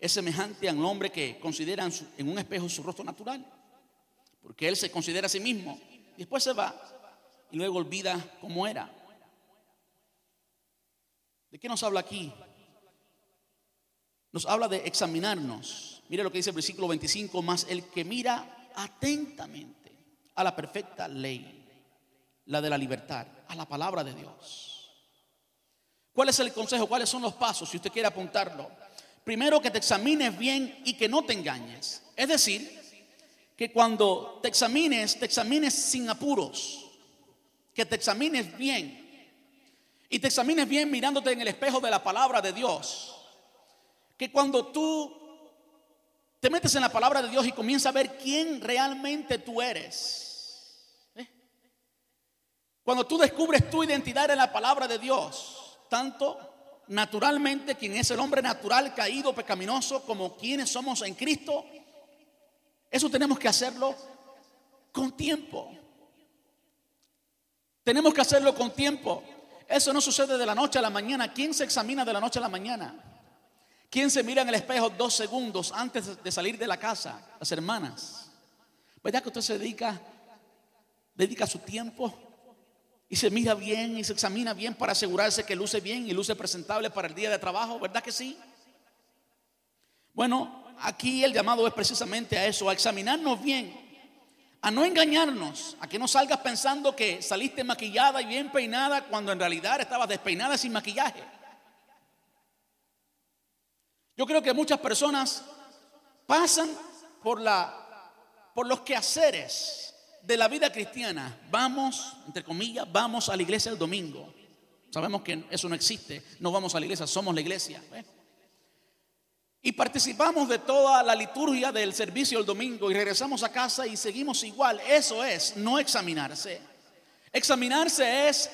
es semejante a un hombre que considera en, un espejo su rostro natural. Porque él se considera a sí mismo. Después se va y luego olvida cómo era. ¿De qué nos habla aquí? Nos habla de examinarnos. Mire lo que dice el versículo 25, más el que mira atentamente a la perfecta ley, la de la libertad, a la palabra de Dios. ¿Cuál es el consejo? ¿Cuáles son los pasos? Si usted quiere apuntarlo. Primero, que te examines bien y que no te engañes. Es decir, que cuando te examines, te examines sin apuros. Que te examines bien. Y te examines bien mirándote en el espejo de la palabra de Dios que cuando tú te metes en la palabra de Dios y comienzas a ver quién realmente tú eres, ¿eh? cuando tú descubres tu identidad en la palabra de Dios, tanto naturalmente, quien es el hombre natural, caído, pecaminoso, como quienes somos en Cristo, eso tenemos que hacerlo con tiempo. Tenemos que hacerlo con tiempo. Eso no sucede de la noche a la mañana. ¿Quién se examina de la noche a la mañana? ¿Quién se mira en el espejo dos segundos antes de salir de la casa? Las hermanas. ¿Verdad que usted se dedica, dedica su tiempo y se mira bien y se examina bien para asegurarse que luce bien y luce presentable para el día de trabajo? ¿Verdad que sí? Bueno, aquí el llamado es precisamente a eso, a examinarnos bien, a no engañarnos, a que no salgas pensando que saliste maquillada y bien peinada cuando en realidad estabas despeinada sin maquillaje. Yo creo que muchas personas pasan por, los quehaceres de la vida cristiana. Vamos, entre comillas, vamos a la iglesia el domingo. Sabemos que eso no existe. No vamos a la iglesia, somos la iglesia. Y participamos de toda la liturgia del servicio el domingo y regresamos a casa y seguimos igual. Eso es no examinarse. Examinarse es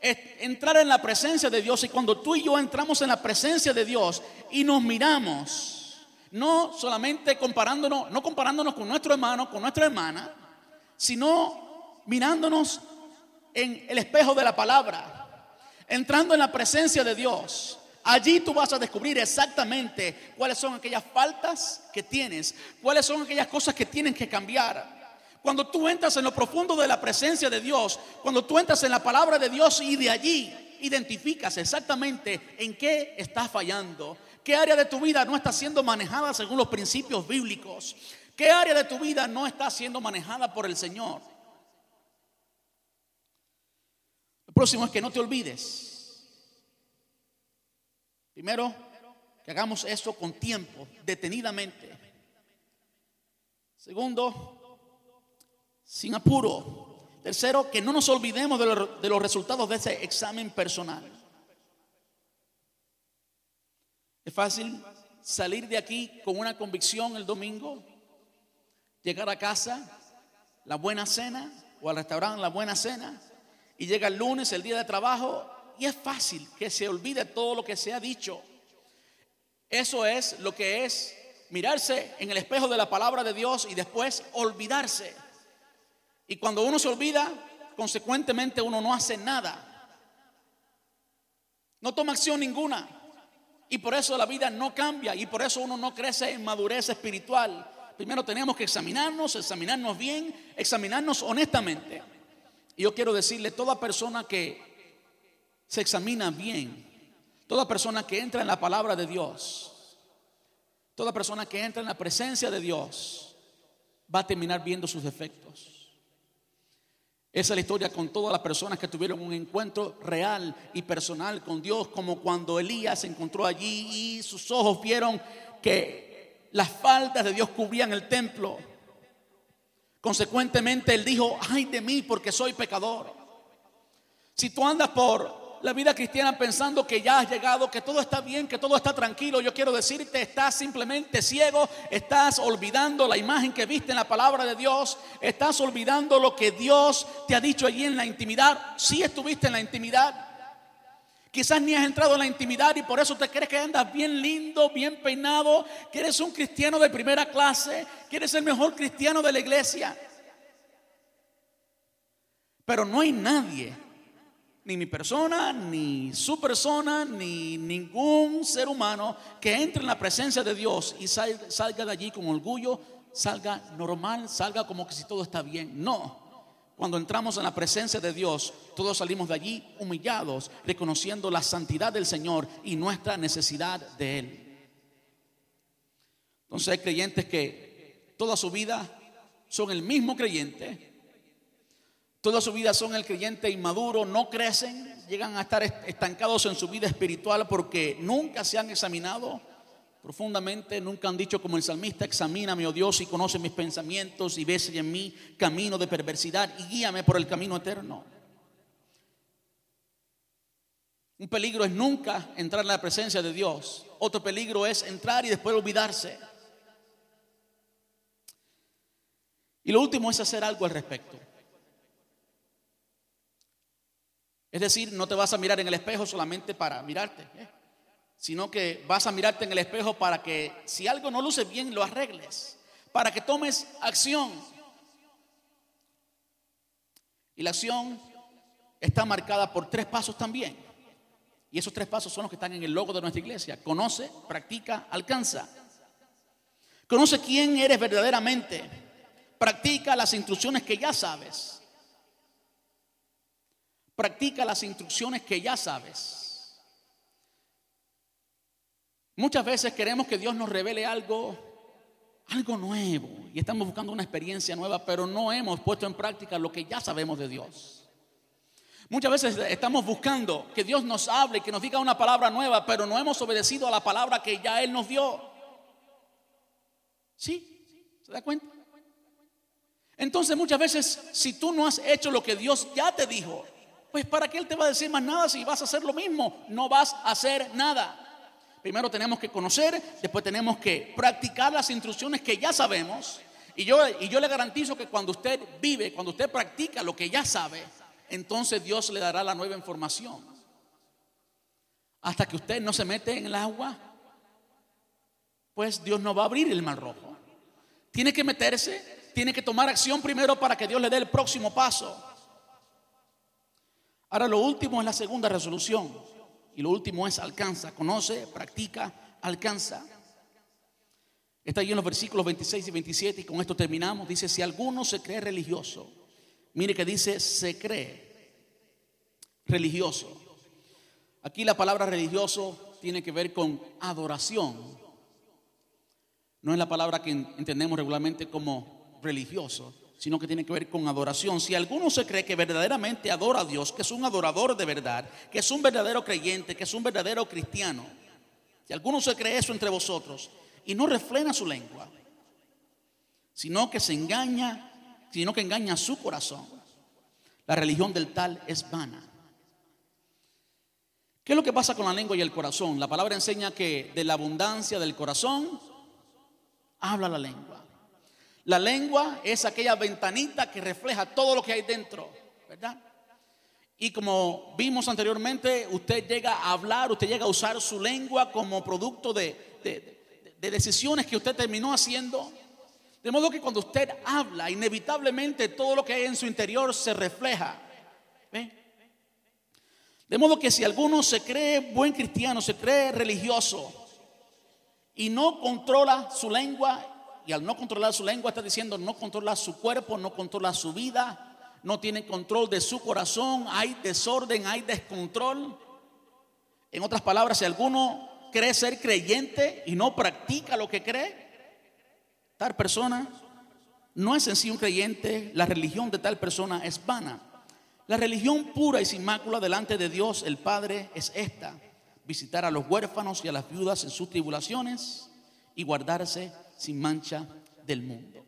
entrar en la presencia de Dios y cuando tú y yo entramos en la presencia de Dios y nos miramos, no solamente comparándonos, no comparándonos con nuestro hermano, con nuestra hermana, sino mirándonos en el espejo de la palabra, entrando en la presencia de Dios. Allí tú vas a descubrir exactamente cuáles son aquellas faltas que tienes, cuáles son aquellas cosas que tienen que cambiar. Cuando tú entras en lo profundo de la presencia de Dios, cuando tú entras en la palabra de Dios y de allí identificas exactamente en qué estás fallando, qué área de tu vida no está siendo manejada según los principios bíblicos, qué área de tu vida no está siendo manejada por el Señor. Lo próximo es que no te olvides. Primero, que hagamos eso con tiempo, detenidamente. Segundo, sin apuro. Tercero, que no nos olvidemos de, los resultados de ese examen personal. Es fácil salir de aquí con una convicción el domingo, llegar a casa, la buena cena, o al restaurante la buena cena, y llega el lunes, el día de trabajo, y es fácil que se olvide todo lo que se ha dicho. Eso es lo que es mirarse en el espejo de la palabra de Dios y después olvidarse. Y cuando uno se olvida, consecuentemente uno no hace nada. No toma acción ninguna. Y por eso la vida no cambia y por eso uno no crece en madurez espiritual. Primero tenemos que examinarnos, examinarnos bien, examinarnos honestamente. Y yo quiero decirle, toda persona que se examina bien, toda persona que entra en la palabra de Dios, toda persona que entra en la presencia de Dios, va a terminar viendo sus defectos. Esa es la historia con todas las personas que tuvieron un encuentro real y personal con Dios, como cuando Elías se encontró allí y sus ojos vieron que las faltas de Dios cubrían el templo. Consecuentemente, él dijo, ay de mí porque soy pecador. Si tú andas por la vida cristiana pensando que ya has llegado, que todo está bien, que todo está tranquilo. Yo quiero decirte, estás simplemente ciego, estás olvidando la imagen que viste en la palabra de Dios, estás olvidando lo que Dios te ha dicho allí en la intimidad. Si estuviste en la intimidad, Quizás ni has entrado en la intimidad y por eso te crees que andas bien lindo, bien peinado, que eres un cristiano de primera clase, que eres el mejor cristiano de la iglesia. Pero no hay nadie ni mi persona, ni su persona, ni ningún ser humano que entre en la presencia de Dios y salga de allí con orgullo, salga normal, salga como que si todo está bien. No, cuando entramos en la presencia de Dios, todos salimos de allí humillados, reconociendo la santidad del Señor y nuestra necesidad de Él. Entonces hay creyentes que toda su vida son el mismo creyente, toda su vida son el creyente inmaduro, no crecen, llegan a estar estancados en su vida espiritual porque nunca se han examinado profundamente, nunca han dicho como el salmista, examíname, oh Dios, y conoce mis pensamientos y ves en mí camino de perversidad y guíame por el camino eterno. Un peligro es nunca entrar en la presencia de Dios. Otro peligro es entrar y después olvidarse. Y lo último es hacer algo al respecto. Es decir, no te vas a mirar en el espejo solamente para mirarte, ¿eh? sino que vas a mirarte en el espejo para que si algo no luce bien, lo arregles, para que tomes acción. Y la acción está marcada por tres pasos también. Y esos tres pasos son los que están en el logo de nuestra iglesia. Conoce, practica, alcanza. Conoce quién eres verdaderamente. Practica las instrucciones que ya sabes. Practica las instrucciones que ya sabes. Muchas veces queremos que Dios nos revele algo, algo nuevo. Y estamos buscando una experiencia nueva, pero no hemos puesto en práctica lo que ya sabemos de Dios. Muchas veces estamos buscando que Dios nos hable, que nos diga una palabra nueva, pero no hemos obedecido a la palabra que ya Él nos dio. ¿Sí? ¿Se da cuenta? Entonces muchas veces, si tú no has hecho lo que Dios ya te dijo, pues ¿para qué Él te va a decir más nada si vas a hacer lo mismo? No vas a hacer nada. Primero tenemos que conocer, después tenemos que practicar las instrucciones que ya sabemos. Y yo, y yo le garantizo que cuando usted vive, cuando usted practica lo que ya sabe, entonces Dios le dará la nueva información. Hasta que usted no se mete en el agua, pues Dios no va a abrir el mar rojo. Tiene que meterse tiene que tomar acción primero para que Dios le dé el próximo paso. Ahora lo último es la segunda resolución. Y lo último es alcanza, conoce, practica, alcanza. Está ahí en los versículos 26 y 27 y con esto terminamos. Dice, si alguno se cree religioso, mire que dice, se cree religioso. Aquí la palabra religioso tiene que ver con adoración. No es la palabra que entendemos regularmente como religioso, sino que tiene que ver con adoración. Si alguno se cree que verdaderamente adora a Dios, que es un adorador de verdad, que es un verdadero creyente, que es un verdadero cristiano, si alguno se cree eso entre vosotros y no refrena su lengua, sino que se engaña, sino que engaña su corazón, la religión del tal es vana. ¿Qué es lo que pasa con la lengua y el corazón? La palabra enseña que de la abundancia del corazón habla la lengua. La lengua es aquella ventanita que refleja todo lo que hay dentro, ¿verdad? Y como vimos anteriormente, usted llega a hablar, usted llega a usar su lengua como producto de, decisiones que usted terminó haciendo. De modo que cuando usted habla, inevitablemente todo lo que hay en su interior se refleja. De modo que si alguno se cree buen cristiano, se cree religioso y no controla su lengua y al no controlar su lengua está diciendo no controla su cuerpo, no controla su vida, no tiene control de su corazón, hay desorden, hay descontrol. En otras palabras, si alguno cree ser creyente y no practica lo que cree, tal persona no es en sí un creyente, la religión de tal persona es vana. La religión pura y sin mácula delante de Dios el Padre es esta, visitar a los huérfanos y a las viudas en sus tribulaciones y guardarse sin mancha del mundo.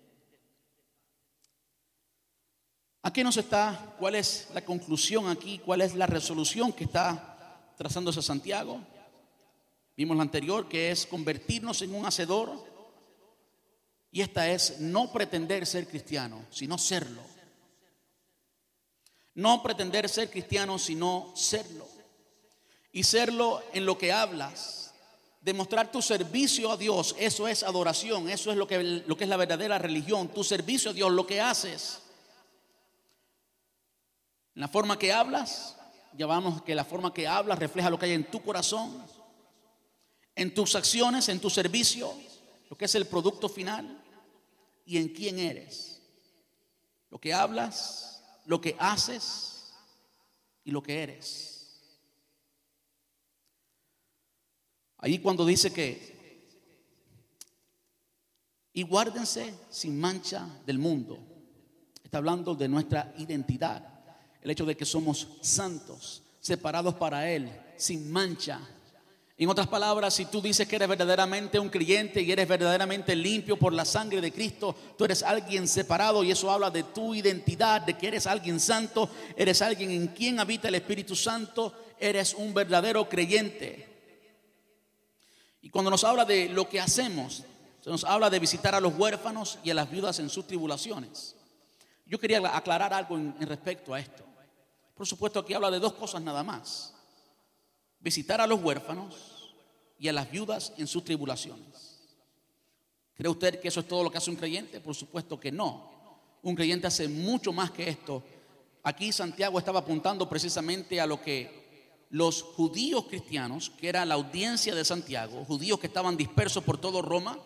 ¿A qué nos está? ¿Cuál es la conclusión aquí? ¿Cuál es la resolución que está trazándose Santiago? Vimos la anterior, que es convertirnos en un hacedor. Y esta es no pretender ser cristiano, sino serlo. No pretender ser cristiano, sino serlo. Y serlo en lo que hablas, demostrar tu servicio a Dios, eso es adoración, eso es lo que, lo que es la verdadera religión, tu servicio a Dios, lo que haces. La forma que hablas, ya vamos que la forma que hablas refleja lo que hay en tu corazón, en tus acciones, en tu servicio, lo que es el producto final y en quién eres. Lo que hablas, lo que haces y lo que eres. Ahí cuando dice que, y guárdense sin mancha del mundo, está hablando de nuestra identidad, el hecho de que somos santos, separados para Él, sin mancha. En otras palabras, si tú dices que eres verdaderamente un creyente y eres verdaderamente limpio por la sangre de Cristo, tú eres alguien separado y eso habla de tu identidad, de que eres alguien santo, eres alguien en quien habita el Espíritu Santo, eres un verdadero creyente. Y cuando nos habla de lo que hacemos, se nos habla de visitar a los huérfanos y a las viudas en sus tribulaciones. Yo quería aclarar algo en, respecto a esto. Por supuesto, aquí habla de dos cosas nada más. Visitar a los huérfanos y a las viudas en sus tribulaciones. ¿Cree usted que eso es todo lo que hace un creyente? Por supuesto que no. Un creyente hace mucho más que esto. Aquí Santiago estaba apuntando precisamente a lo que los judíos cristianos, que era la audiencia de Santiago, judíos que estaban dispersos por todo Roma,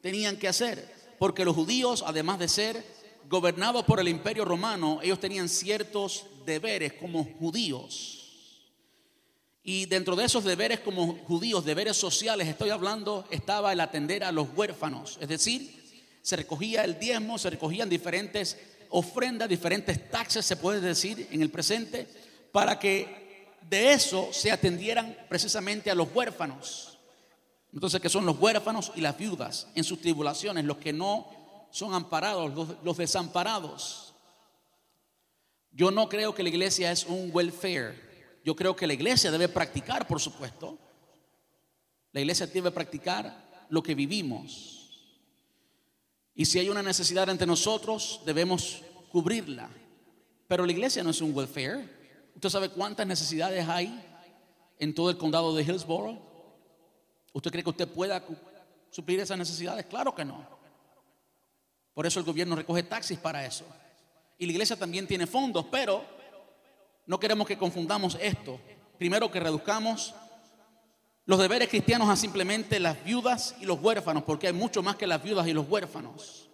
tenían que hacer. Porque los judíos, además de ser gobernados por el imperio romano, ellos tenían ciertos deberes como judíos. Y dentro de esos deberes como judíos, deberes sociales, estoy hablando, estaba el atender a los huérfanos. Es decir, se recogía el diezmo, se recogían diferentes ofrendas, diferentes taxes, se puede decir en el presente, para que de eso se atendieran precisamente a los huérfanos. Entonces, que son los huérfanos y las viudas en sus tribulaciones, los que no son amparados, los, desamparados. Yo no creo que la iglesia es un welfare yo creo que la iglesia debe practicar, por supuesto. La iglesia debe practicar lo que vivimos. Y si hay una necesidad entre nosotros, debemos cubrirla. Pero la iglesia no es un welfare. ¿Usted sabe cuántas necesidades hay en todo el condado de Hillsborough? ¿Usted cree que usted pueda suplir esas necesidades? Claro que no. Por eso el gobierno recoge taxis para eso. Y la iglesia también tiene fondos, pero no queremos que confundamos esto. Primero que reduzcamos los deberes cristianos a simplemente las viudas y los huérfanos, porque hay mucho más que las viudas y los huérfanos.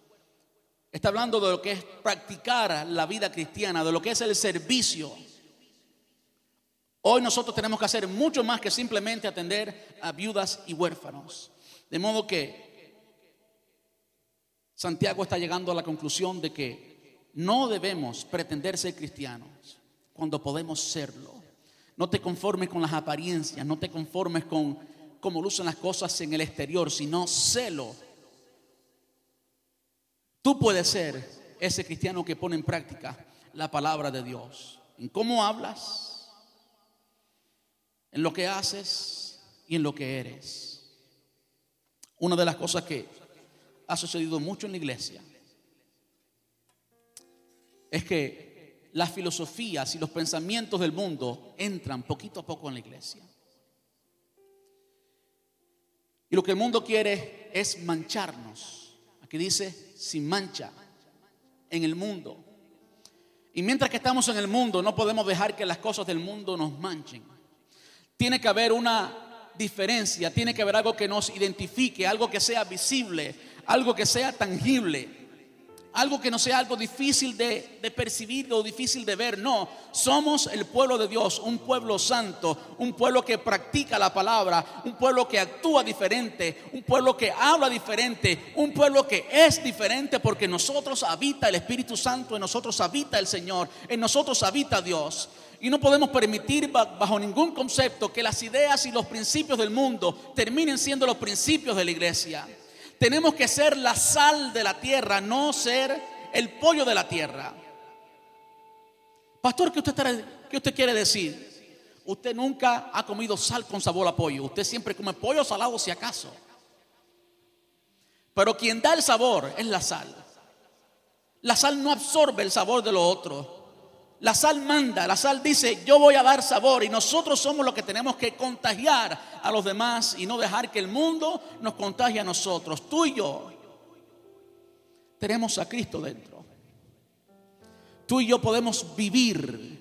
Está hablando de lo que es practicar la vida cristiana, de lo que es el servicio. Hoy nosotros tenemos que hacer mucho más que simplemente atender a viudas y huérfanos. De modo que Santiago está llegando a la conclusión de que no debemos pretender ser cristianos cuando podemos serlo. No te conformes con las apariencias, no te conformes con cómo lucen las cosas en el exterior, sino celo. Tú puedes ser ese cristiano que pone en práctica la palabra de Dios. En cómo hablas, en lo que haces y en lo que eres. Una de las cosas que ha sucedido mucho en la iglesia es que las filosofías y los pensamientos del mundo entran poquito a poco en la iglesia. Y lo que el mundo quiere es mancharnos. Aquí dice, sin mancha, en el mundo. Y mientras que estamos en el mundo, no podemos dejar que las cosas del mundo nos manchen. Tiene que haber una diferencia, tiene que haber algo que nos identifique, algo que sea visible, algo que sea tangible algo que no sea algo difícil de, percibir o difícil de ver. No, somos el pueblo de Dios, un pueblo santo, un pueblo que practica la palabra, un pueblo que actúa diferente, un pueblo que habla diferente, un pueblo que es diferente porque nosotros habita el Espíritu Santo, en nosotros habita el Señor, en nosotros habita Dios. Y no podemos permitir bajo ningún concepto que las ideas y los principios del mundo terminen siendo los principios de la iglesia. Tenemos que ser la sal de la tierra, no ser el pollo de la tierra. Pastor, ¿qué usted, quiere decir? Usted nunca ha comido sal con sabor a pollo. Usted siempre come pollo salado si acaso. Pero quien da el sabor es la sal. La sal no absorbe el sabor de lo otro. La sal manda, la sal dice, yo voy a dar sabor y nosotros somos los que tenemos que contagiar a los demás y no dejar que el mundo nos contagie a nosotros. Tú y yo tenemos a Cristo dentro. Tú y yo podemos vivir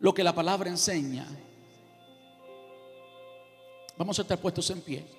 lo que la palabra enseña. Vamos a estar puestos en pie.